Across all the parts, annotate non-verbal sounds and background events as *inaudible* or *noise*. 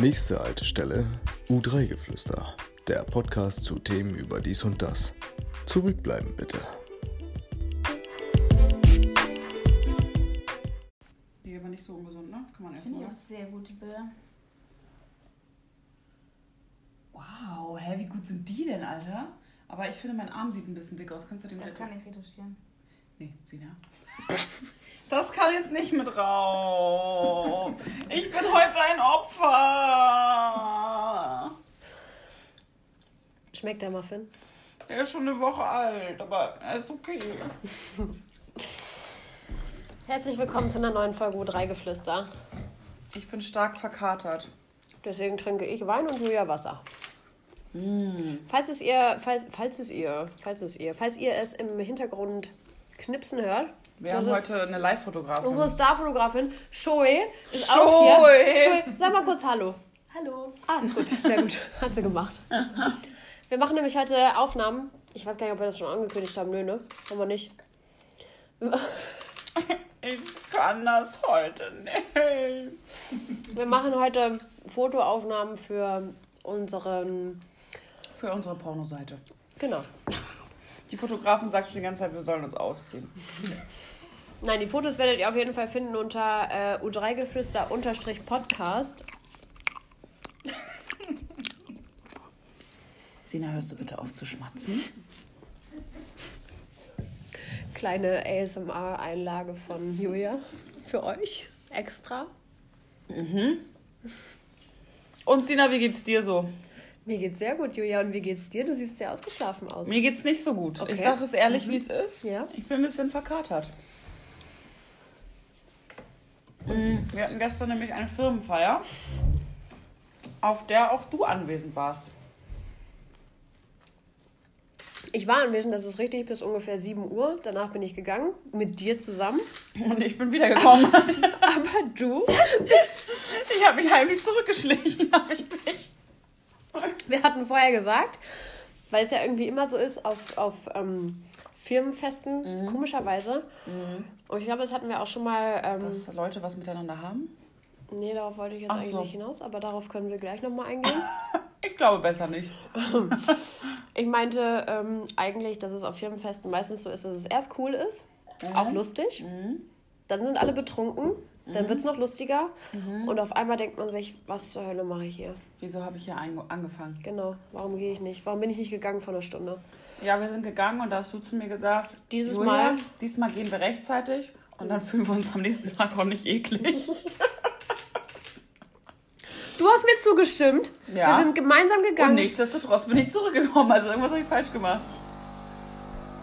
Nächste Haltestelle U3-Geflüster. Der Podcast zu Themen über dies und das. Zurückbleiben bitte. Die aber nicht so ungesund, ne? Kann man essen, Finde ich auch sehr gute Bilder. Wow, hä, wie gut sind die denn, Alter? Aber ich finde, mein Arm sieht ein bisschen dick aus. Kannst du den Das kann ich retuschieren. Nee, Sina. *laughs* Das kann jetzt nicht mit rauf. Ich bin heute ein Opfer. Schmeckt der Muffin? Der ist schon eine Woche alt, aber er ist okay. *laughs* Herzlich willkommen zu einer neuen Folge U3-Geflüster. Ich bin stark verkatert. Deswegen trinke ich Wein und Julia Wasser. Mm. Falls es ihr, falls, falls es ihr, falls es ihr, falls ihr es im Hintergrund knipsen hört, Wir das haben heute eine Live-Fotografin. unsere Starfotografin Shoei ist auch hier. Shoei. Shoei, sag mal kurz Hallo. Hallo. Ah, gut, sehr gut. *laughs* Hat sie gemacht. Wir machen nämlich heute Aufnahmen. Ich weiß gar nicht, ob wir das schon angekündigt haben. Nö, ne? Haben wir nicht. *laughs* Ich kann das heute nicht. Wir machen heute Fotoaufnahmen für unseren. Für unsere Pornoseite. Genau. Die Fotografin sagt schon die ganze Zeit, wir sollen uns ausziehen. *laughs* Nein, die Fotos werdet ihr auf jeden Fall finden unter äh, U3-Geflüster-Podcast. *laughs* Sina, hörst du bitte auf zu schmatzen? Kleine ASMR-Einlage von Julia für euch. Extra. Und Sina, wie geht's dir so? Mir geht's sehr gut, Julia. Und wie geht's dir? Du siehst sehr ausgeschlafen aus. Mir geht's nicht so gut. Okay. Ich sage es ehrlich, wie es ist. Ja. Ich bin ein bisschen verkatert. Mm, Wir hatten gestern nämlich eine Firmenfeier, auf der auch du anwesend warst. Ich war anwesend, das ist richtig, bis ungefähr 7 Uhr. Danach bin ich gegangen, mit dir zusammen. *laughs* Und ich bin wiedergekommen. *laughs* Aber du, *laughs* ich habe mich heimlich zurückgeschlichen, habe ich mich. wir hatten vorher gesagt, weil es ja irgendwie immer so ist auf, auf ähm, Firmenfesten, komischerweise. Und ich glaube, das hatten wir auch schon mal. Ähm, Dass Leute was miteinander haben? nee, darauf wollte ich jetzt Ach eigentlich so. nicht hinaus, aber darauf können wir gleich nochmal eingehen. *laughs* Ich glaube besser nicht. *laughs* Ich meinte ähm, eigentlich, dass es auf Firmenfesten meistens so ist, dass es erst cool ist, auch lustig. Dann sind alle betrunken, dann wird es noch lustiger. Und auf einmal denkt man sich, was zur Hölle mache ich hier? Wieso habe ich hier angefangen? Genau, warum gehe ich nicht? Warum bin ich nicht gegangen vor einer Stunde? Ja, wir sind gegangen und da hast du zu mir gesagt, Dieses Julia, Mal- diesmal gehen wir rechtzeitig und dann fühlen wir uns am nächsten Tag auch nicht eklig. *laughs* Du hast mir zugestimmt. Ja. Wir sind gemeinsam Und gegangen. nichtsdestotrotz bin ich zurückgekommen. Also irgendwas habe ich falsch gemacht.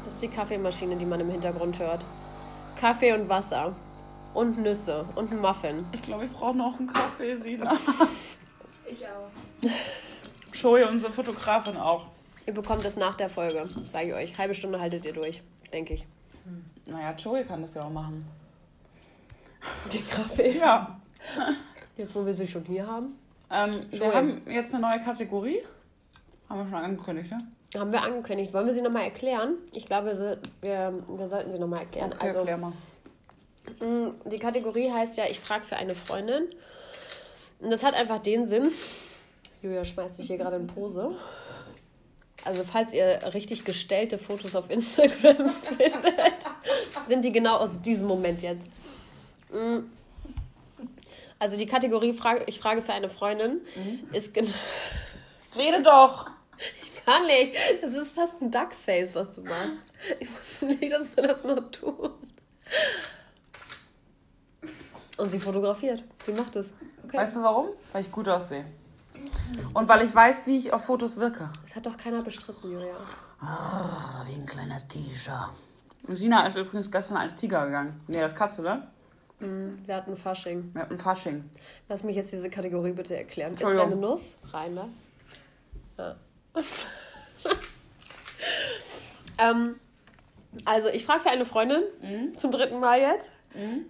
Das ist die Kaffeemaschine, die man im Hintergrund hört. Kaffee und Wasser. Und Nüsse. Und ein Muffin. Ich glaube, ich brauche noch einen Kaffee, Sina. Ich auch. Shoei, unsere Fotografin auch. Ihr bekommt es nach der Folge, sage ich euch. Halbe Stunde haltet ihr durch, denke ich. Naja, Joey kann das ja auch machen. Den Kaffee. Ja. Jetzt, wo wir sie schon hier haben. Ähm, wir haben jetzt eine neue Kategorie. Haben wir schon angekündigt, ne? Haben wir angekündigt. Wollen wir sie nochmal erklären? Ich glaube, wir, wir, sollten sie nochmal erklären. Okay, also, erklär mal. mh, die Kategorie heißt ja, ich frage für eine Freundin. Und das hat einfach den Sinn. Julia schmeißt sich hier gerade in Pose. Also, falls ihr richtig gestellte Fotos auf Instagram *laughs* findet, sind die genau aus diesem Moment jetzt. Mm. Also, die Kategorie frage, ich frage für eine Freundin ist genau. *laughs* Rede doch! Ich kann nicht. Das ist fast ein Duckface, was du machst. Ich wusste nicht, dass wir das noch tun. Und sie fotografiert. Sie macht es. Okay. Weißt du warum? Weil ich gut aussehe. Und weil ich weiß, wie ich auf Fotos wirke. Das hat doch keiner bestritten, Julia. Ah, wie ein kleiner Tiger. Sina ist übrigens gestern als Tiger gegangen. Nee, das Katze, ne? Wir hatten Fasching. Wir hatten Fasching. Lass mich jetzt diese Kategorie bitte erklären. Ist deine Nuss? Reiner. Ja. *laughs* *laughs* ähm, also, ich frage für eine Freundin, zum dritten Mal jetzt,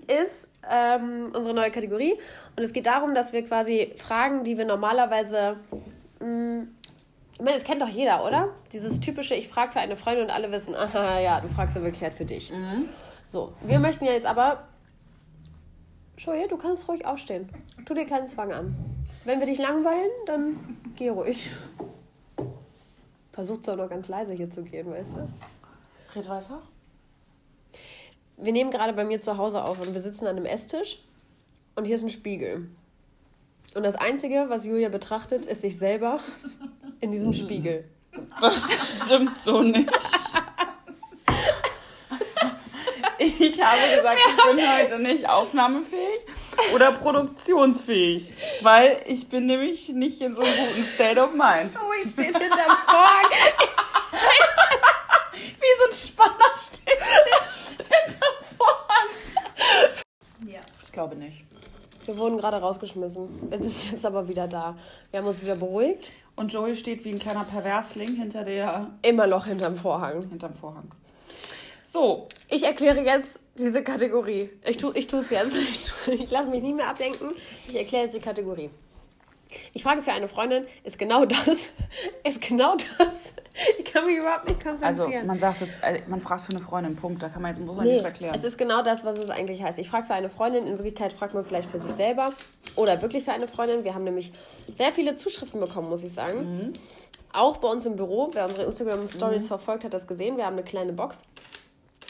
ist ähm, unsere neue Kategorie. Und es geht darum, dass wir quasi Fragen, die wir normalerweise. Mh, ich meine, das kennt doch jeder, oder? Dieses typische, ich frage für eine Freundin und alle wissen, *laughs* aha, ja, du fragst ja wirklich halt für dich. So, wir möchten ja jetzt aber Joey, du kannst ruhig aufstehen. Tu dir keinen Zwang an. Wenn wir dich langweilen, dann geh ruhig. Versucht zwar nur ganz leise hier zu gehen, weißt du? Red weiter. Wir nehmen gerade bei mir zu Hause auf und wir sitzen an einem Esstisch und hier ist ein Spiegel. Und das Einzige, was Julia betrachtet, ist sich selber in diesem Spiegel. Das stimmt so nicht. Ich habe gesagt, ich bin heute nicht aufnahmefähig oder produktionsfähig, weil ich bin nämlich nicht in so einem guten State of Mind. Joey steht hinterm Vorhang. *laughs* Wie so ein Spanner steht sie hinterm Vorhang. Ja. Ich glaube nicht. Wir wurden gerade rausgeschmissen. Wir sind jetzt aber wieder da. Wir haben uns wieder beruhigt. Und Joey steht wie ein kleiner Perversling hinter der, Immer noch hinterm Vorhang. hinterm Vorhang. So, Ich erkläre jetzt diese Kategorie. Ich tue ich es jetzt. Ich, tu- ich *laughs* lasse mich nicht mehr ablenken. Ich erkläre jetzt die Kategorie. Ich frage für eine Freundin, ist genau das, *laughs* ist genau das. Ich kann mich überhaupt nicht also konzentrieren. man sagt es, äh, man fragt für eine Freundin, Punkt. Da kann man jetzt muss man nee, nichts erklären. es ist genau das, was es eigentlich heißt. Ich frage für eine Freundin, in Wirklichkeit fragt man vielleicht für sich selber oder wirklich für eine Freundin. Wir haben nämlich sehr viele Zuschriften bekommen, muss ich sagen. Auch bei uns im Büro, wer unsere Instagram-Stories verfolgt, hat das gesehen. Wir haben eine kleine Box,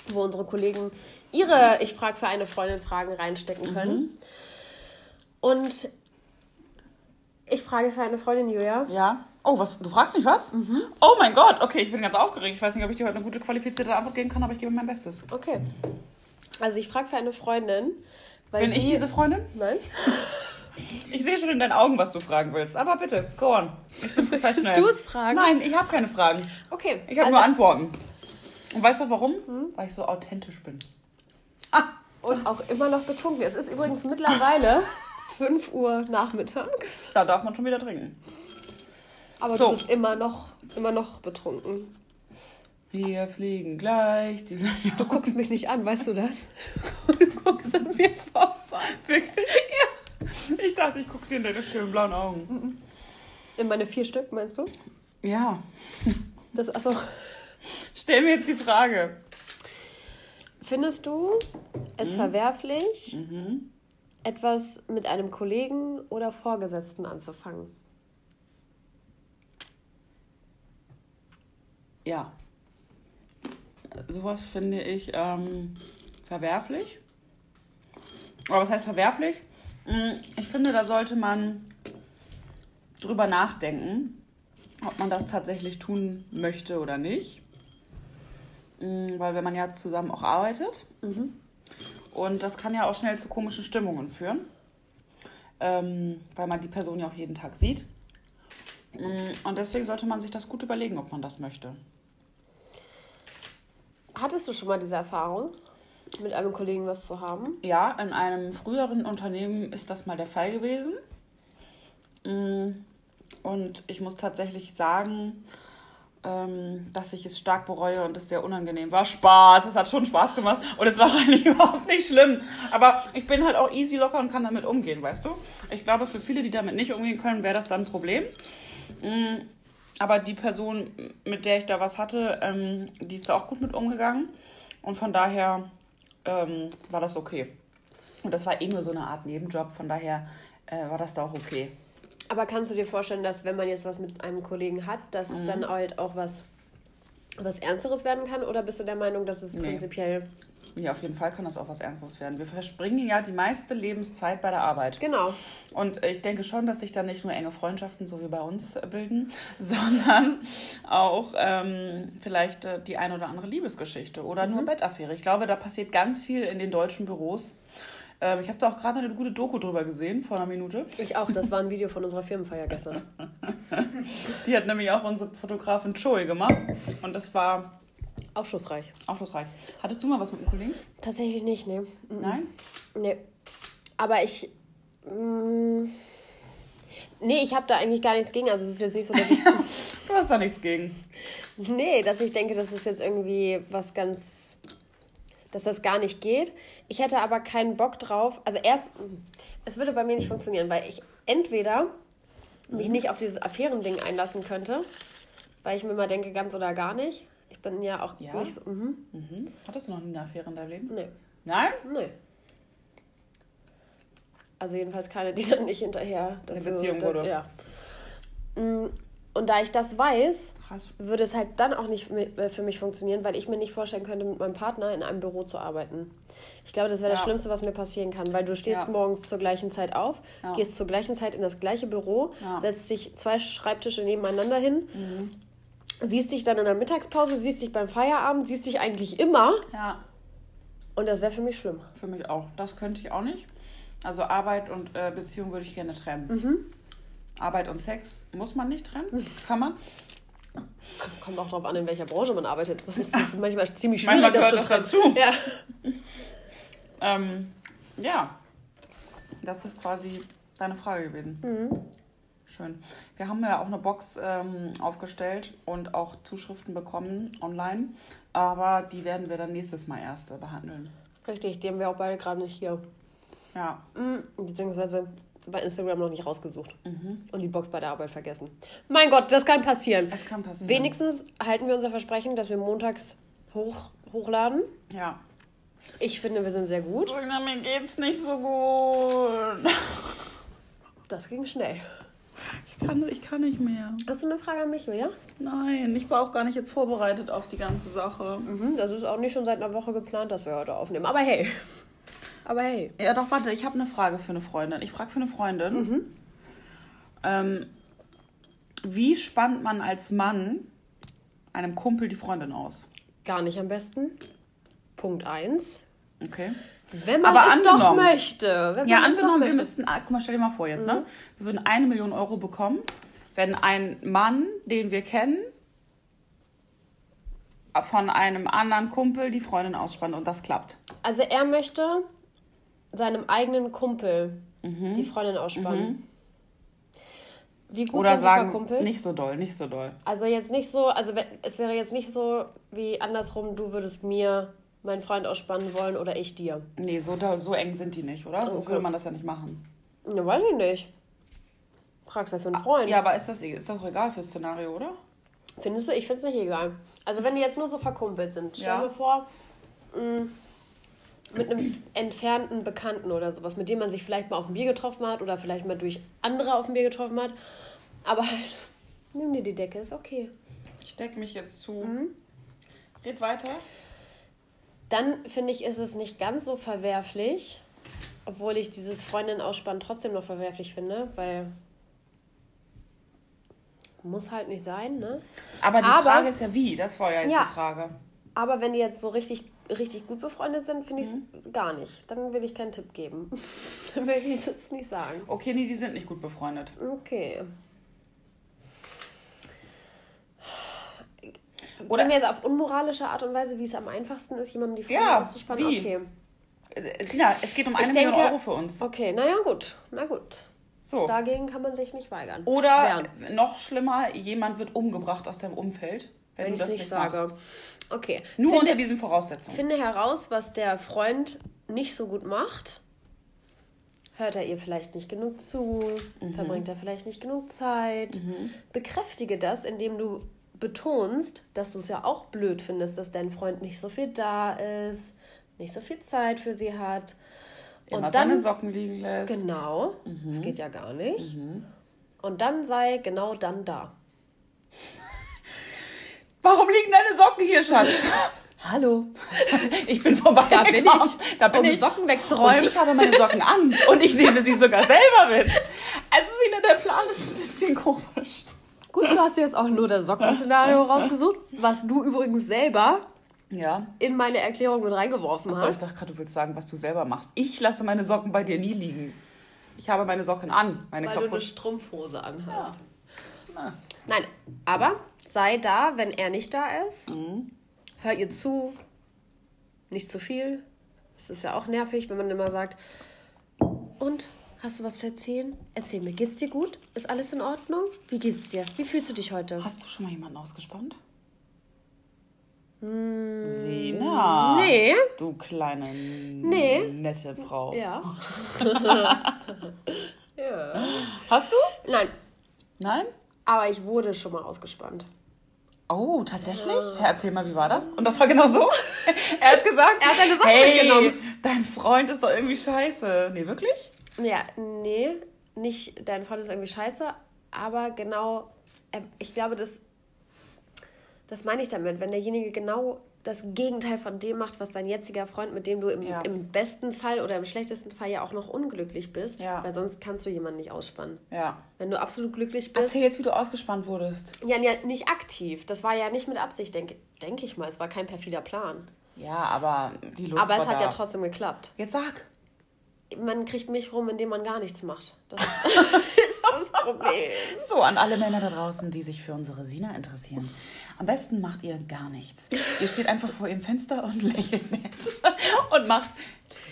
wo unsere Kollegen ihre Ich frage für eine Freundin Fragen reinstecken können. Und ich frage für eine Freundin, Julia. Ja. Oh, was? Du fragst mich was? Oh mein Gott. Okay, ich bin ganz aufgeregt. Ich weiß nicht, ob ich dir heute eine gute qualifizierte Antwort geben kann, aber ich gebe mein Bestes. Okay. Also ich frage für eine Freundin. Weil Bin ich die- diese Freundin? Nein. *laughs* Ich sehe schon in deinen Augen, was du fragen willst. Aber bitte, go on. Ich *laughs* professional. du es fragen? Nein, ich habe keine Fragen. Okay. Ich habe also, nur Antworten. Und weißt du warum? Weil ich so authentisch bin. Ah, Und auch immer noch betrunken. Es ist übrigens mittlerweile *laughs* 5 Uhr nachmittags. da darf man schon wieder trinken. Aber So. du bist immer noch, immer noch betrunken. Wir fliegen gleich. Die Du guckst mich nicht an, weißt du das? Du guckst an mir vorbei. Wirklich? Ich dachte, ich gucke dir in deine schönen blauen Augen. In meine vier Stück, meinst du? Ja. Das, achso. Stell mir jetzt die Frage. Findest du es verwerflich, Mhm. Etwas mit einem Kollegen oder Vorgesetzten anzufangen? Ja. Sowas finde ich ähm, verwerflich. Aber was heißt verwerflich? Mm, Ich finde, da sollte man drüber nachdenken, ob man das tatsächlich tun möchte oder nicht. Mm, Weil wenn man ja zusammen auch arbeitet. Und das kann ja auch schnell zu komischen Stimmungen führen. Ähm, weil man die Person ja auch jeden Tag sieht. Mm, Und deswegen sollte man sich das gut überlegen, ob man das möchte. Hattest du schon mal diese Erfahrung, mit einem Kollegen was zu haben? Ja, in einem früheren Unternehmen ist das mal der Fall gewesen. Mm, Und ich muss tatsächlich sagen, ähm, dass ich es stark bereue und es sehr unangenehm war. Spaß, es hat schon Spaß gemacht und es war *laughs* eigentlich überhaupt nicht schlimm. Aber ich bin halt auch easy locker und kann damit umgehen, weißt du? Ich glaube, für viele, die damit nicht umgehen können, wäre das dann ein Problem. Mm, Aber die Person, mit der ich da was hatte, ähm, die ist da auch gut mit umgegangen. Und von daher ähm, war das okay. Und das war eh nur so eine Art Nebenjob, von daher äh, war das da auch okay. Aber kannst du dir vorstellen, dass wenn man jetzt was mit einem Kollegen hat, dass es dann halt auch was, was Ernsteres werden kann? Oder bist du der Meinung, dass es Nee. prinzipiell... Ja, auf jeden Fall kann das auch was Ernstes werden. Wir verspringen ja die meiste Lebenszeit bei der Arbeit. Genau. Und ich denke schon, dass sich da nicht nur enge Freundschaften, so wie bei uns, äh, bilden, *laughs* sondern auch ähm, vielleicht äh, die ein oder andere Liebesgeschichte oder nur Bettaffäre. Ich glaube, da passiert ganz viel in den deutschen Büros. Ähm, ich habe da auch gerade eine gute Doku drüber gesehen, vor einer Minute. Ich auch. Das war ein Video von unserer Firmenfeier gestern. *laughs* Die hat nämlich auch unsere Fotografin Joey gemacht. Und das war Aufschlussreich. aufschlussreich. Hattest du mal was mit einem Kollegen? Tatsächlich nicht, ne. Nein? Nee. Aber ich. mm, Nee, ich habe da eigentlich gar nichts gegen. Also es ist jetzt nicht so, dass ich. *laughs* Du hast da nichts gegen. nee, dass ich denke, das ist jetzt irgendwie was ganz. Dass das gar nicht geht. Ich hätte aber keinen Bock drauf. Also erst. Es würde bei mir nicht funktionieren, weil ich entweder mich nicht auf dieses Affärending einlassen könnte, weil ich mir mal denke, ganz oder gar nicht. Ich bin ja auch Ja? nicht so. Mhm. Mhm. Hattest du noch nie eine Affäre in deinem Leben? Nee. Nein? Nee. Also jedenfalls keine, die dann nicht hinterher Eine Beziehung wurde. Ja. Und da ich das weiß, Krass. würde es halt dann auch nicht äh, für mich funktionieren, weil ich mir nicht vorstellen könnte, mit meinem Partner in einem Büro zu arbeiten. Ich glaube, das wäre das Ja. Schlimmste, was mir passieren kann, weil du stehst Ja. morgens zur gleichen Zeit auf, Ja. gehst zur gleichen Zeit in das gleiche Büro. Mhm. setzt dich zwei Schreibtische nebeneinander hin, siehst dich dann in der Mittagspause, siehst dich beim Feierabend, siehst dich eigentlich immer Ja, und das wäre für mich schlimm. für mich auch. Das könnte ich auch nicht. Also Arbeit und äh, Beziehung würde ich gerne trennen. Mhm. Arbeit und Sex muss man nicht trennen. Kann man. Kommt auch darauf an, in welcher Branche man arbeitet. Das ist, das ist manchmal ziemlich Manchmal schwierig, das gehört zu das trennen. dazu. Ja. Ähm, ja, das ist quasi deine Frage gewesen. Mhm. Schön. Wir haben ja auch eine Box ähm, aufgestellt und auch Zuschriften bekommen online, aber die werden wir dann nächstes Mal erst behandeln. Richtig, die haben wir auch beide gerade nicht hier. Ja, Mm, Beziehungsweise bei Instagram noch nicht rausgesucht. Mhm. Und die Box bei der Arbeit vergessen. Mein Gott, das kann passieren. es kann passieren. Wenigstens halten wir unser Versprechen, dass wir montags hoch, hochladen. Ja. Ich finde, wir sind sehr gut. Brüder, mir geht's nicht so gut. *laughs* Das ging schnell. Ich kann, ich kann nicht mehr. Hast du eine Frage an mich, Julia? Nein, ich war auch gar nicht jetzt vorbereitet auf die ganze Sache. Mhm, das ist auch nicht schon seit einer Woche geplant, dass wir heute aufnehmen. Aber hey. Aber hey. Ja, doch, warte, ich habe eine Frage für eine Freundin. Ich frage für eine Freundin. Ähm, wie spannt man als Mann einem Kumpel die Freundin aus? Gar nicht am besten. Punkt 1. Okay. Wenn man Aber es doch möchte. Wenn Ja, angenommen, wir möchte. müssten, ah, guck mal, stell dir mal vor jetzt, ne? Wir würden eine Million Euro bekommen, wenn ein Mann, den wir kennen, von einem anderen Kumpel die Freundin ausspannt und das klappt. Also er möchte seinem eigenen Kumpel Mhm. die Freundin ausspannen. Wie gut Oder sind die sagen, verkumpelt? nicht so doll, nicht so doll. Also jetzt nicht so, also es wäre jetzt nicht so wie andersrum, du würdest mir meinen Freund ausspannen wollen oder ich dir. Nee, so, so eng sind die nicht, oder? Sonst Okay. würde man das ja nicht machen. Ne, weiß ich nicht. Fragst ja für einen Freund. Ja, aber ist das, ist das doch egal fürs Szenario, oder? Findest du? Ich finde es nicht egal. Also wenn die jetzt nur so verkumpelt sind, stell Ja. dir vor, mh, mit einem entfernten Bekannten oder sowas, mit dem man sich vielleicht mal auf ein Bier getroffen hat oder vielleicht mal durch andere auf ein Bier getroffen hat. Aber halt, nimm dir die Decke, ist okay. Ich decke mich jetzt zu. Mhm. Red weiter. Dann finde ich, ist es nicht ganz so verwerflich, obwohl ich dieses Freundin-Ausspannen trotzdem noch verwerflich finde, weil muss halt nicht sein, ne? Aber die Aber- Frage ist ja wie, das war ja jetzt Ja. die Frage. Aber wenn die jetzt so richtig, richtig gut befreundet sind, finde ich Mhm. es gar nicht. Dann will ich keinen Tipp geben. *laughs* Dann will ich das nicht sagen. Okay, nee, die sind nicht gut befreundet. Okay. Oder- Gehen wir jetzt auf unmoralische Art und Weise, wie es am einfachsten ist, jemandem die Freundin Ja, auszuspannen? wie? Okay. Äh, Tina, es geht um eine Million denke- Euro für uns. Okay, naja, gut. Na gut. So. Dagegen kann man sich nicht weigern. Oder Wehren, noch schlimmer, jemand wird umgebracht aus deinem Umfeld, wenn, wenn du ich das es nicht, nicht sage. machst. Okay. Nur finde, unter diesen Voraussetzungen. finde heraus, was der Freund nicht so gut macht. Hört er ihr vielleicht nicht genug zu? Mhm. Verbringt er vielleicht nicht genug Zeit? Bekräftige das, indem du betonst, dass du es ja auch blöd findest, dass dein Freund nicht so viel da ist, nicht so viel Zeit für sie hat. Immer Und seine dann, Socken liegen lässt. genau, Mhm. das geht ja gar nicht. Und dann sei genau dann da. Warum liegen deine Socken hier, Schatz? Hallo. Ich bin vorbei. Da bin ich, Da bin um ich. Socken Und wegzuräumen. ich habe meine Socken an. Und ich nehme sie sogar selber mit. Also, Sina, der Plan ist ein bisschen komisch. Gut, du hast jetzt auch nur das Sockenszenario rausgesucht, was du übrigens selber Ja. in meine Erklärung mit reingeworfen Achso, ich hast. dachte gerade, du willst sagen, was du selber machst. Ich lasse meine Socken bei dir nie liegen. Ich habe meine Socken an. Meine Weil du eine kaputt. Strumpfhose anhast. Na. Nein, aber sei da, wenn er nicht da ist. Mhm. Hör ihr zu. Nicht zu viel. Es ist ja auch nervig, wenn man immer sagt, und, hast du was zu erzählen? Erzähl mir, geht's dir gut? Ist alles in Ordnung? Wie geht's dir? Wie fühlst du dich heute? Hast du schon mal jemanden ausgespannt? Sina. Hm. Nee. Du kleine, Nee. nette Frau. Ja. *laughs* *laughs* ja. Hast du? Nein, Nein? Aber ich wurde schon mal ausgespannt. Oh, tatsächlich? Erzähl mal, wie war das? Und das war genau so? *laughs* er hat gesagt, Er hat seine Socken hey, mitgenommen. dein Freund ist doch irgendwie scheiße. Nee, wirklich? Ja, nee, nicht dein Freund ist irgendwie scheiße, aber genau, ich glaube, das, das meine ich damit, wenn derjenige genau das Gegenteil von dem macht, was dein jetziger Freund, mit dem du im, Ja. im besten Fall oder im schlechtesten Fall ja auch noch unglücklich bist, Ja. weil sonst kannst du jemanden nicht ausspannen. Ja. Wenn du absolut glücklich bist, Erzähl jetzt, wie du ausgespannt wurdest. ja, ja, nicht aktiv. Das war ja nicht mit Absicht, denke denk ich mal. Es war kein perfider Plan. Ja, aber die Lust Aber es hat da. ja trotzdem geklappt. Jetzt sag. Man kriegt mich rum, indem man gar nichts macht. Das *laughs* ist das Problem. So, an alle Männer da draußen, die sich für unsere Sina interessieren. Am besten macht ihr gar nichts. Ihr steht einfach vor ihrem Fenster und *laughs* lächelt nett. Und macht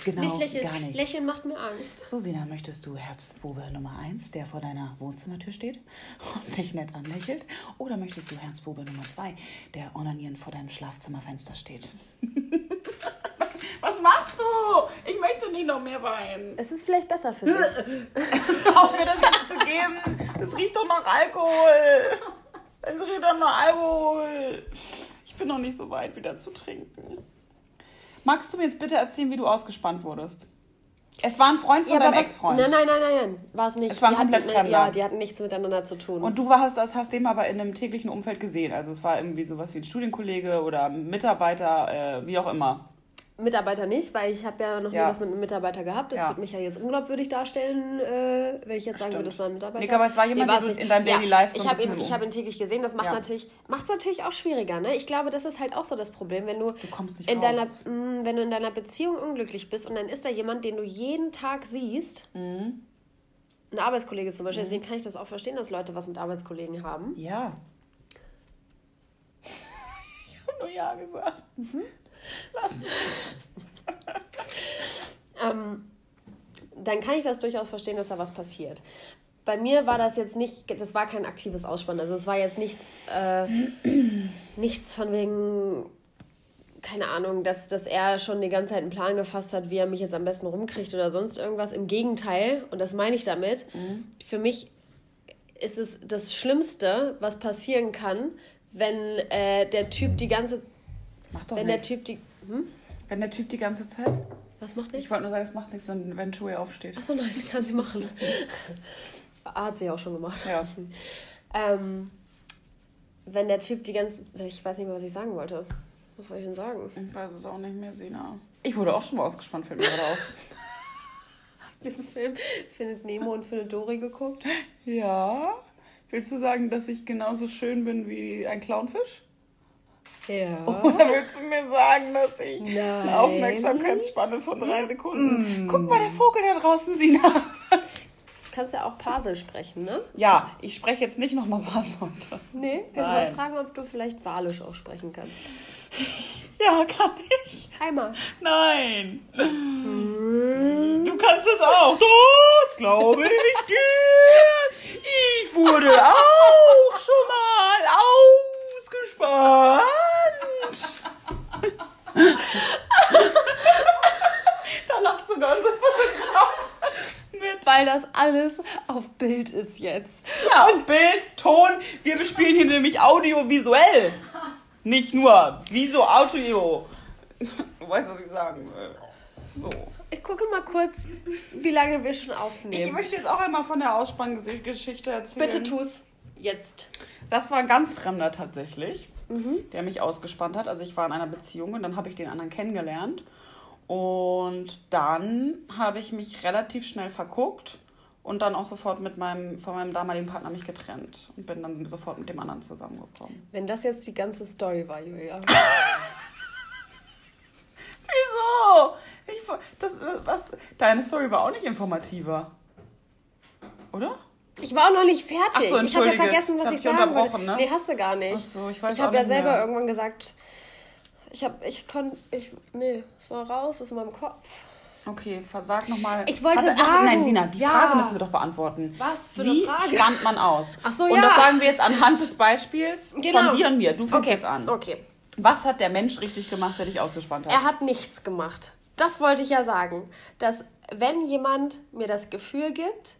genau nicht lächeln. gar nichts. Lächeln macht mir Angst. So, Sina, möchtest du Herzbube Nummer 1, der vor deiner Wohnzimmertür steht und dich nett anlächelt? Oder möchtest du Herzbube Nummer 2, der onanierend vor deinem Schlafzimmerfenster steht? *laughs* Was machst du? Ich möchte nicht noch mehr weinen. Es ist vielleicht besser für dich. *laughs* Hör auf mir das jetzt zu geben. Das riecht doch nach Alkohol. Das riecht doch nach Alkohol. Ich bin noch nicht so weit, wieder zu trinken. Magst du mir jetzt bitte erzählen, wie du ausgespannt wurdest? Es war ein Freund von Ja, deinem Ex-Freund. nein, nein, nein, nein, nein, war es nicht. Es war ein komplett Fremder. Ja, die hatten nichts miteinander zu tun. Und du hast, das hast den aber in einem täglichen Umfeld gesehen. Also es war irgendwie sowas wie ein Studienkollege oder Mitarbeiter, äh, wie auch immer. Mitarbeiter nicht, weil ich habe ja noch Ja. nie was mit einem Mitarbeiter gehabt. Das Ja. würde mich ja jetzt unglaubwürdig darstellen, äh, wenn ich jetzt sagen Stimmt. würde, das war ein Mitarbeiter. Nick, aber es war jemand, du nicht. in deinem Daily Life so ich habe ihn, ich habe ihn täglich gesehen. Das macht Ja. natürlich, macht's natürlich auch schwieriger. Ne? Ich glaube, das ist halt auch so das Problem, wenn du, Du in deiner, raus. mh, wenn du in deiner Beziehung unglücklich bist und dann ist da jemand, den du jeden Tag siehst. Mhm. Ein Arbeitskollege zum Beispiel. Deswegen kann ich das auch verstehen, dass Leute was mit Arbeitskollegen haben. Ja. *laughs* Ich habe nur Ja gesagt. Mhm. Lass *laughs* mich. ähm, dann kann ich das durchaus verstehen, dass da was passiert. Bei mir war das jetzt nicht, das war kein aktives Ausspannen. Also es war jetzt nichts, äh, nichts von wegen, keine Ahnung, dass, dass er schon die ganze Zeit einen Plan gefasst hat, wie er mich jetzt am besten rumkriegt oder sonst irgendwas. Im Gegenteil, und das meine ich damit, für mich ist es das Schlimmste, was passieren kann, wenn äh, der Typ die ganze, Mach doch wenn der nichts. Typ die, hm? Wenn der Typ die ganze Zeit. Was macht der? Ich wollte nur sagen, es macht nichts, wenn, wenn Joey aufsteht. Achso, nein, das kann sie machen. *laughs* Hat sie auch schon gemacht. Ja. Ähm, wenn der Typ die ganze. Ich weiß nicht mehr, was ich sagen wollte. Was wollte ich denn sagen? Ich weiß es auch nicht mehr, Sina. Ich wurde auch schon mal ausgespannt, fällt mir gerade auf. *laughs* Hast du den Film Findet Nemo und Findet Dory geguckt? Ja. Willst du sagen, dass ich genauso schön bin wie ein Clownfisch? Ja. Oder *laughs* willst du mir sagen, dass ich Nein. Mm. eine Aufmerksamkeitsspanne von drei Sekunden. Guck mal, der Vogel da draußen, Sina. Du *laughs* kannst ja auch Pasel sprechen, ne? Ja, ich spreche jetzt nicht nochmal was *laughs* heute. Nee, ich wollte fragen, ob du vielleicht Walisch auch sprechen kannst. Ja, kann ich. Einmal. Nein. Du kannst es auch. Das glaube ich dir. Ich wurde auch schon mal ausgespannt. *laughs* Da lacht sogar unser Fotograf mit. Weil das alles auf Bild ist jetzt. Ja, Bild, Ton. Wir bespielen hier nämlich audiovisuell. Nicht nur Viso, Audio. Du weißt, was ich sagen will. So. Ich gucke mal kurz, wie lange wir schon Ich aufnehmen. möchte jetzt auch einmal von der Ausspannggeschichte erzählen. Bitte tu's jetzt. Das war ein ganz Fremder tatsächlich, Mhm. der mich ausgespannt hat. Also ich war in einer Beziehung und dann habe ich den anderen kennengelernt. Und dann habe ich mich relativ schnell verguckt und dann auch sofort mit meinem, von meinem damaligen Partner mich getrennt und bin dann sofort mit dem anderen zusammengekommen. Wenn das jetzt die ganze Story war, Julia. *laughs* Wieso? Ich, das, was, deine Story war auch nicht informativer. Oder? Ich war auch noch nicht fertig. Ach so, ich habe ja vergessen, was ich ich sagen wollte. ne? Nee, hast du gar nicht. Ach so, ich weiß ich habe ja selber mehr. irgendwann gesagt, ich habe, ich konnte, ich, nee, es war raus aus meinem Kopf. Okay, versag nochmal. Ich wollte ach, sagen, nein, Sina, die ja. Frage müssen wir doch beantworten. Was für Wie eine Frage? spannt man aus? Ach so, Und ja. das sagen wir jetzt anhand des Beispiels Genau. von dir und mir. Du fängst Okay, jetzt an. okay. Was hat der Mensch richtig gemacht, der dich ausgespannt hat? Er hat nichts gemacht. Das wollte ich ja sagen. Dass wenn jemand mir das Gefühl gibt,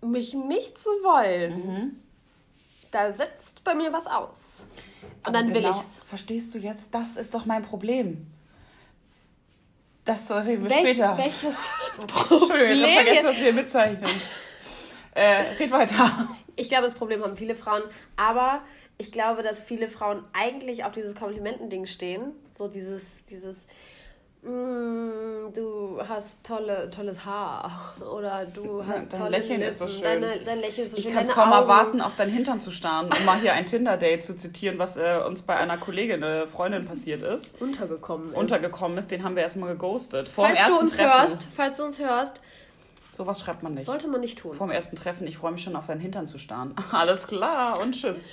mich nicht zu wollen, Mhm. da setzt bei mir was aus. Und Aber dann will genau, ich's. Verstehst du jetzt? Das ist doch mein Problem. Das reden wir Welch, später. welches *laughs* *laughs* Problem ich habe vergessen, dass wir mitzeichnen. Äh, red weiter. Ich glaube, das Problem haben viele Frauen, aber ich glaube, dass viele Frauen eigentlich auf dieses Komplimentending stehen. So dieses, dieses, du hast tolle, tolles Haar oder du hast dein tolle Lächeln Lippen, ist so schön. Deine, dein Lächeln ist so Ich schön, kann es deine kaum Augen. erwarten, auf deinen Hintern zu starren, um mal hier ein Tinder-Date zu zitieren, was äh, uns bei einer Kollegin, eine Freundin passiert ist. untergekommen ist. Untergekommen ist, den haben wir erstmal geghostet. Vor falls du uns Treffen. hörst, falls du uns hörst, Sowas schreibt man nicht. sollte man nicht tun. Vor dem ersten Treffen, ich freue mich schon auf deinen Hintern zu starren. *laughs* Alles klar und tschüss.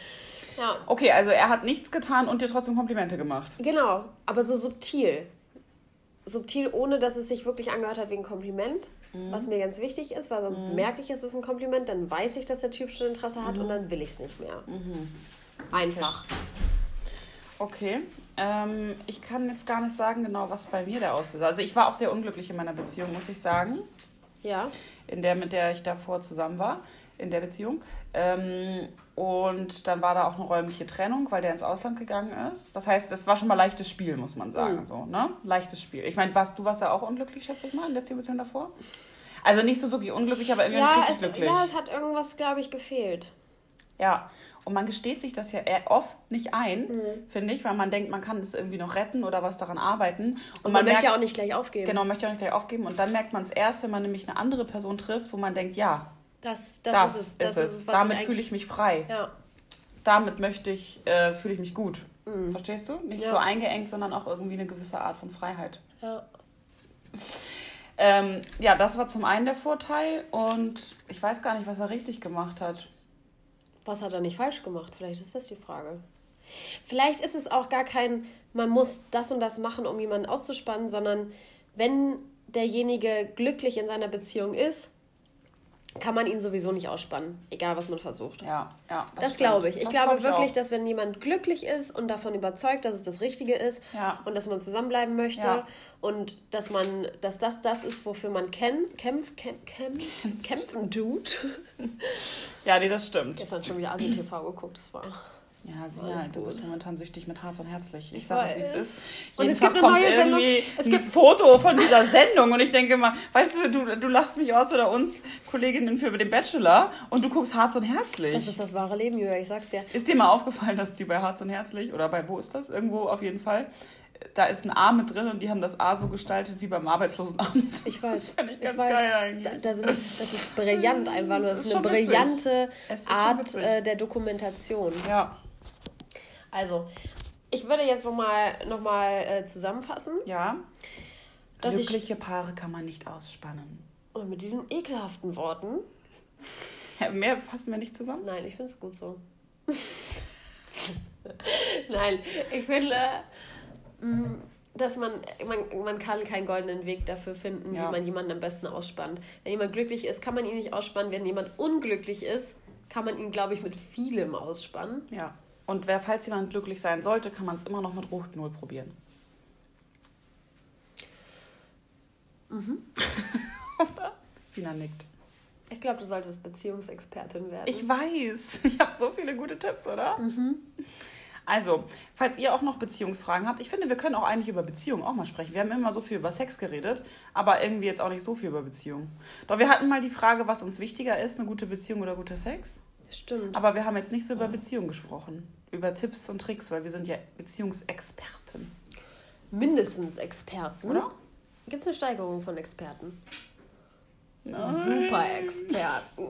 Ja, Okay, also er hat nichts getan und dir trotzdem Komplimente gemacht. genau, aber so subtil. Subtil, ohne dass es sich wirklich angehört hat wegen Kompliment. Mhm. Was mir ganz wichtig ist, weil sonst merke ich, es ist ein Kompliment, dann weiß ich, dass der Typ schon Interesse Mhm. hat und dann will ich es nicht mehr. Einfach. Okay. Ähm, ich kann jetzt gar nicht sagen genau, was bei mir der Auslöser Also ich war auch sehr unglücklich in meiner Beziehung, muss ich sagen. Ja. in der, mit der ich davor zusammen war, in der Beziehung. Ähm, und dann war da auch eine räumliche Trennung, weil der ins Ausland gegangen ist. Das heißt, es war schon mal leichtes Spiel, muss man sagen. Mhm. So, ne? Leichtes Spiel. Ich meine, warst, du warst ja auch unglücklich, schätze ich mal, in der Beziehung davor? Also nicht so wirklich unglücklich, aber irgendwie Ja nicht es, glücklich. ja, es hat irgendwas, glaube ich, gefehlt. Ja, und man gesteht sich das ja oft nicht ein, Mhm. finde ich, weil man denkt, man kann es irgendwie noch retten oder was daran arbeiten. Und man, möchte ja auch nicht gleich aufgeben. Genau, möchte auch nicht gleich aufgeben. Und dann merkt man es erst, wenn man nämlich eine andere Person trifft, wo man denkt, ja, Das, das, das, ist es. Das ist es. es, was Damit fühle ich mich frei. Ja. Damit möchte ich, äh, fühle ich mich gut. Verstehst du? Nicht Mhm. Ja. so eingeengt, sondern auch irgendwie eine gewisse Art von Freiheit. ja. *laughs* Ähm, ja, das war zum einen der Vorteil und ich weiß gar nicht, was er richtig gemacht hat. Was hat er nicht falsch gemacht? Vielleicht ist das die Frage. Vielleicht ist es auch gar kein, man muss das und das machen, um jemanden auszuspannen, sondern wenn derjenige glücklich in seiner Beziehung ist, kann man ihn sowieso nicht ausspannen, egal was man versucht. Ja, ja. Das, stimmt. glaube ich. Ich Das glaube glaub wirklich, auch. dass wenn jemand glücklich ist und davon überzeugt, dass es das Richtige ist Ja. und dass man zusammenbleiben möchte Ja. und dass man, dass das das ist, wofür man ken, kämpf, kämpf, kämpf, kämpfen tut. Ja, nee, das stimmt. Gestern schon wieder Asi TV geguckt, das war. Ja, Sina, du bist momentan süchtig mit Herz und Herzlich. Ich sag auch, wie es ist. Und Jeden es gibt Tag eine kommt neue Sendung. Es ein gibt- Foto von dieser Sendung und ich denke immer, weißt du, du, du lachst mich aus oder uns Kolleginnen für den Bachelor und du guckst Harz und Herzlich. Das ist das wahre Leben, Julia, ich sag's dir. Ist dir mal aufgefallen, dass die bei Harz und Herzlich oder bei wo ist das? Irgendwo auf jeden Fall. Da ist ein A mit drin und die haben das A so gestaltet wie beim Arbeitslosenamt. Ich weiß. Das ich ich weiß. Da, da sind, das ist brillant einfach nur. Das Es ist eine witzig. brillante schon Art witzig. äh, der Dokumentation. Ja, Also, ich würde jetzt nochmal noch mal, äh, zusammenfassen, ja. dass ich. Glückliche Paare kann man nicht ausspannen. Und mit diesen ekelhaften Worten. *laughs* Ja, Mehr fassen wir nicht zusammen? Nein, ich finde es gut so. *laughs* Nein, ich finde, mh, dass man, man, man kann keinen goldenen Weg dafür finden, Ja. wie man jemanden am besten ausspannt. Wenn jemand glücklich ist, kann man ihn nicht ausspannen. Wenn jemand unglücklich ist, kann man ihn, glaube ich, mit vielem ausspannen. Ja. Und wer, falls jemand glücklich sein sollte, kann man es immer noch mit Rotnull probieren. *laughs* Oder? Sina nickt. Ich glaube, du solltest Beziehungsexpertin werden. Ich weiß. *laughs* Ich habe so viele gute Tipps, oder? Also, falls ihr auch noch Beziehungsfragen habt, ich finde, wir können auch eigentlich über Beziehungen auch mal sprechen. Wir haben immer so viel über Sex geredet, aber irgendwie jetzt auch nicht so viel über Beziehungen. Doch wir hatten mal die Frage, was uns wichtiger ist, eine gute Beziehung oder guter Sex. Stimmt. Aber wir haben jetzt nicht so über Beziehungen gesprochen. Über Tipps und Tricks, weil wir sind ja Beziehungsexperten. Mindestens Experten. Oder? Gibt es eine Steigerung von Experten? Nein. Super Experten.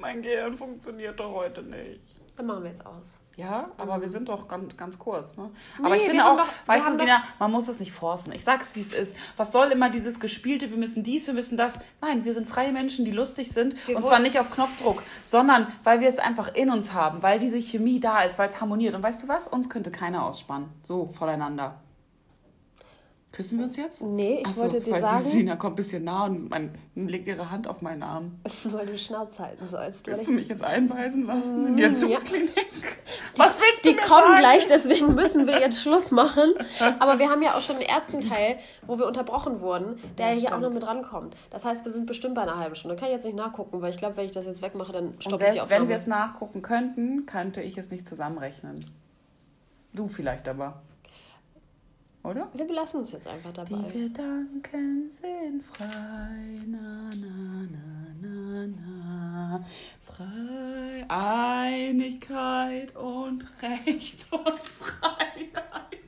Mein Gehirn funktioniert doch heute nicht. Dann machen wir jetzt aus. Ja, aber wir sind doch ganz, ganz kurz, ne? Mhm. Nee, Aber ich finde auch, doch- weißt du, Sina, man muss es nicht forcen. Ich sag's, wie es ist. Was soll immer dieses Gespielte, wir müssen dies, wir müssen das. Nein, wir sind freie Menschen, die lustig sind. Wir und zwar nicht auf Knopfdruck, sondern weil wir es einfach in uns haben, weil diese Chemie da ist, weil es harmoniert. Und weißt du was? Uns könnte keiner ausspannen. So, voneinander. Küssen wir uns jetzt? Nee, ich Ach so, wollte dir weil sagen, Sina kommt ein bisschen nah und man legt ihre Hand auf meinen Arm. weil du Schnauze halten sollst. Willst du mich jetzt einweisen lassen in die Entzugsklinik? *laughs* Was willst Mm, du die mir kommen sagen? gleich, deswegen müssen wir jetzt Schluss machen. Aber wir haben ja auch schon den ersten Teil, wo wir unterbrochen wurden, der Ja, ja hier auch noch mit rankommt. Das heißt, wir sind bestimmt bei einer halben Stunde. Kann ich jetzt nicht nachgucken, weil ich glaube, wenn ich das jetzt wegmache, dann stoppe ich die selbst wenn Aufnahme. wir es nachgucken könnten, könnte ich es nicht zusammenrechnen. Du vielleicht aber. Oder? Wir belassen uns jetzt einfach dabei. Die Gedanken sind frei. Na, na, na, na, na. Frei. Einigkeit und Recht *laughs* und Freiheit.